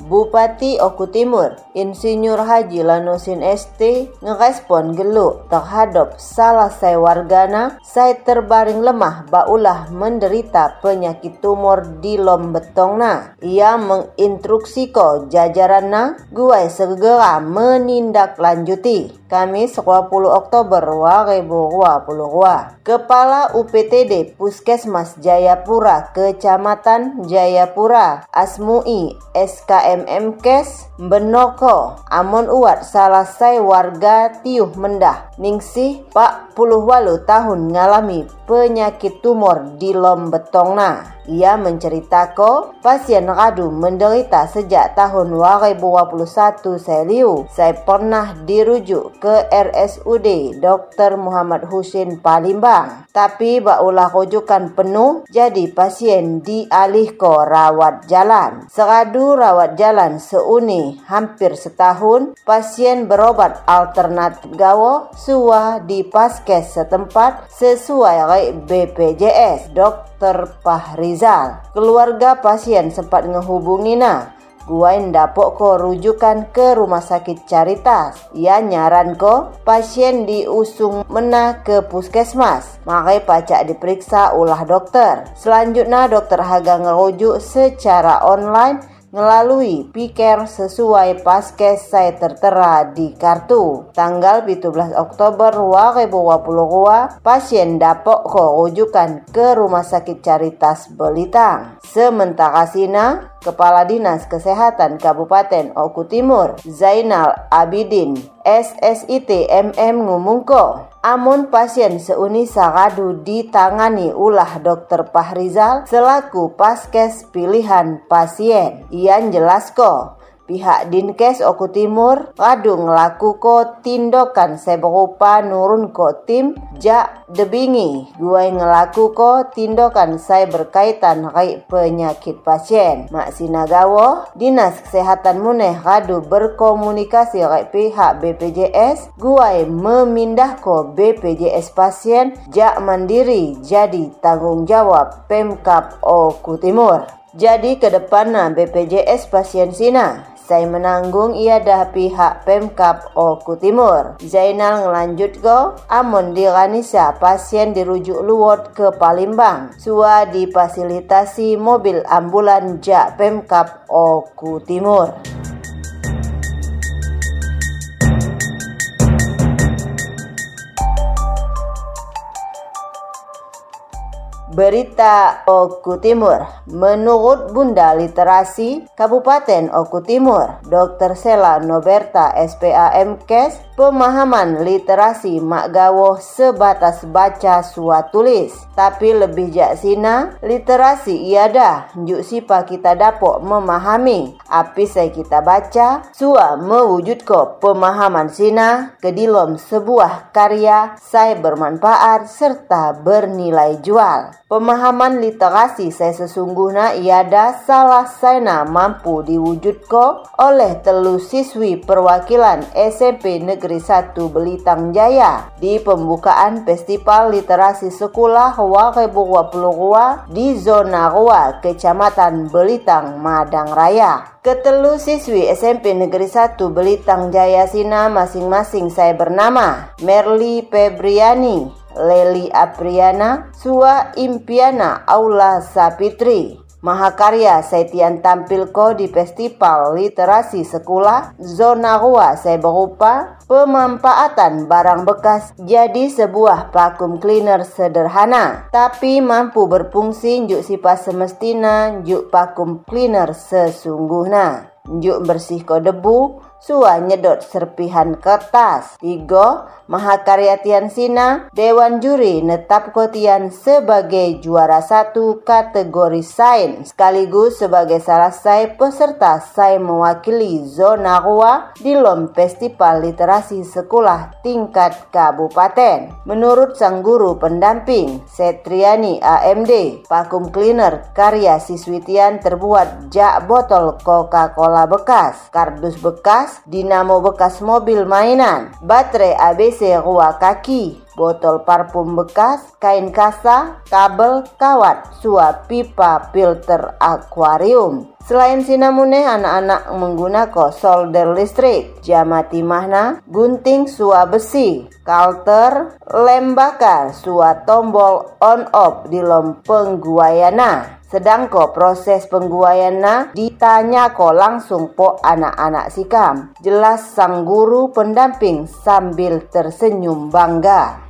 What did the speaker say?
Bupati Oku Timur, Insinyur Haji Lanusin ST ngerespon geluk terhadap salah saya wargana saya terbaring lemah baulah menderita penyakit tumor di lombetongna. Ia menginstruksiko jajaranna guai segera menindaklanjuti. Kamis 20 Oktober 2022. Kepala UPTD Puskesmas Jayapura Kecamatan Jayapura Asmui SKMM Kes Benoko Amon Uat salah saya warga tiuh mendah Ningsih Pak puluh walu tahun ngalami penyakit tumor di lombetongna. Ia menceritakan pasien radu menderita sejak tahun 2021 seliu. Saya pernah dirujuk ke RSUD Dr. Muhammad Husin Palimbang. Tapi baulah rujukan penuh jadi pasien dialih ke rawat jalan. Seradu rawat jalan seuni hampir setahun pasien berobat alternatif gawo suah di paskes setempat sesuai BPJS Dr. Pahrizal. Keluarga pasien sempat ngehubungi nah. Guain dapok ko rujukan ke rumah sakit Caritas. Ia nyaran ko pasien diusung mena ke puskesmas. Makai pacak diperiksa ulah dokter. Selanjutnya dokter haga ngerujuk secara online melalui piker sesuai paskes saya tertera di kartu. Tanggal 17 Oktober 2022, pasien dapok ko rujukan ke Rumah Sakit Caritas Belitang. Sementara Sina, Kepala Dinas Kesehatan Kabupaten Oku Timur, Zainal Abidin, SSIT MM ngumungko Amun pasien seuni saradu ditangani ulah dokter Pahrizal selaku paskes pilihan pasien. Ian jelasko, pihak Dinkes Oku Timur radu ngelaku ko tindokan seberupa nurun ko tim jak debingi. Gue ngelaku ko tindokan saya berkaitan rai penyakit pasien. Mak sinagawo dinas kesehatan muneh radu berkomunikasi rai pihak BPJS gue memindah ko BPJS pasien jak mandiri jadi tanggung jawab Pemkap Oku Timur jadi ke depan BPJS pasien Sina saya menanggung ia dah pihak Pemkap Oku Timur. Zainal ngelanjut go, amon di Ranisa pasien dirujuk luwot ke Palembang. Sua difasilitasi mobil ambulan jak Pemkap Oku Timur. Berita Oku Timur Menurut Bunda Literasi Kabupaten Oku Timur Dr. Sela Noberta SPAM Kes Pemahaman literasi mak gawoh sebatas baca sua tulis. Tapi lebih jak sina Literasi ia dah Juk sipa kita dapok memahami. Api saya kita baca Sua mewujud ko pemahaman sina Kedilom sebuah karya Saya bermanfaat serta bernilai jual. Pemahaman literasi saya sesungguhnya iada salah sana mampu diwujudkan oleh telu siswi perwakilan SMP Negeri Negeri 1 Belitang Jaya di pembukaan Festival Literasi Sekolah Wakebu Wapulurua di zona Rua, Kecamatan Belitang, Madang Raya. Ketelu siswi SMP Negeri 1 Belitang Jaya Sina masing-masing saya bernama Merli Febriani, Leli Apriana, Sua Impiana Aula Sapitri. Mahakarya Saitian tampil ko di Festival Literasi Sekolah Zona Rua saya berupa pemanfaatan barang bekas jadi sebuah vacuum cleaner sederhana tapi mampu berfungsi juk sifat semestina juk vacuum cleaner sesungguhnya juk bersih ko debu Sua nyedot serpihan kertas. Tiga, Mahakarya Tian Sina, Dewan Juri netap Kotian sebagai juara satu kategori sains, sekaligus sebagai salah satu peserta saya mewakili zona Rua di Lom Festival Literasi Sekolah tingkat kabupaten. Menurut sang guru pendamping, Setriani AMD, vacuum cleaner karya siswi Tian terbuat jak botol Coca-Cola bekas, kardus bekas, dinamo bekas mobil mainan, baterai ABC rua kaki, botol parfum bekas, kain kasa, kabel, kawat, suap pipa, filter akuarium. Selain sinamune anak-anak menggunakan solder listrik, jamati mahna, gunting sua besi, kalter, lem bakar, sua tombol on off di lompeng guayana. Sedangko proses pengguayana ditanya ko langsung po anak-anak sikam. Jelas sang guru pendamping sambil tersenyum bangga.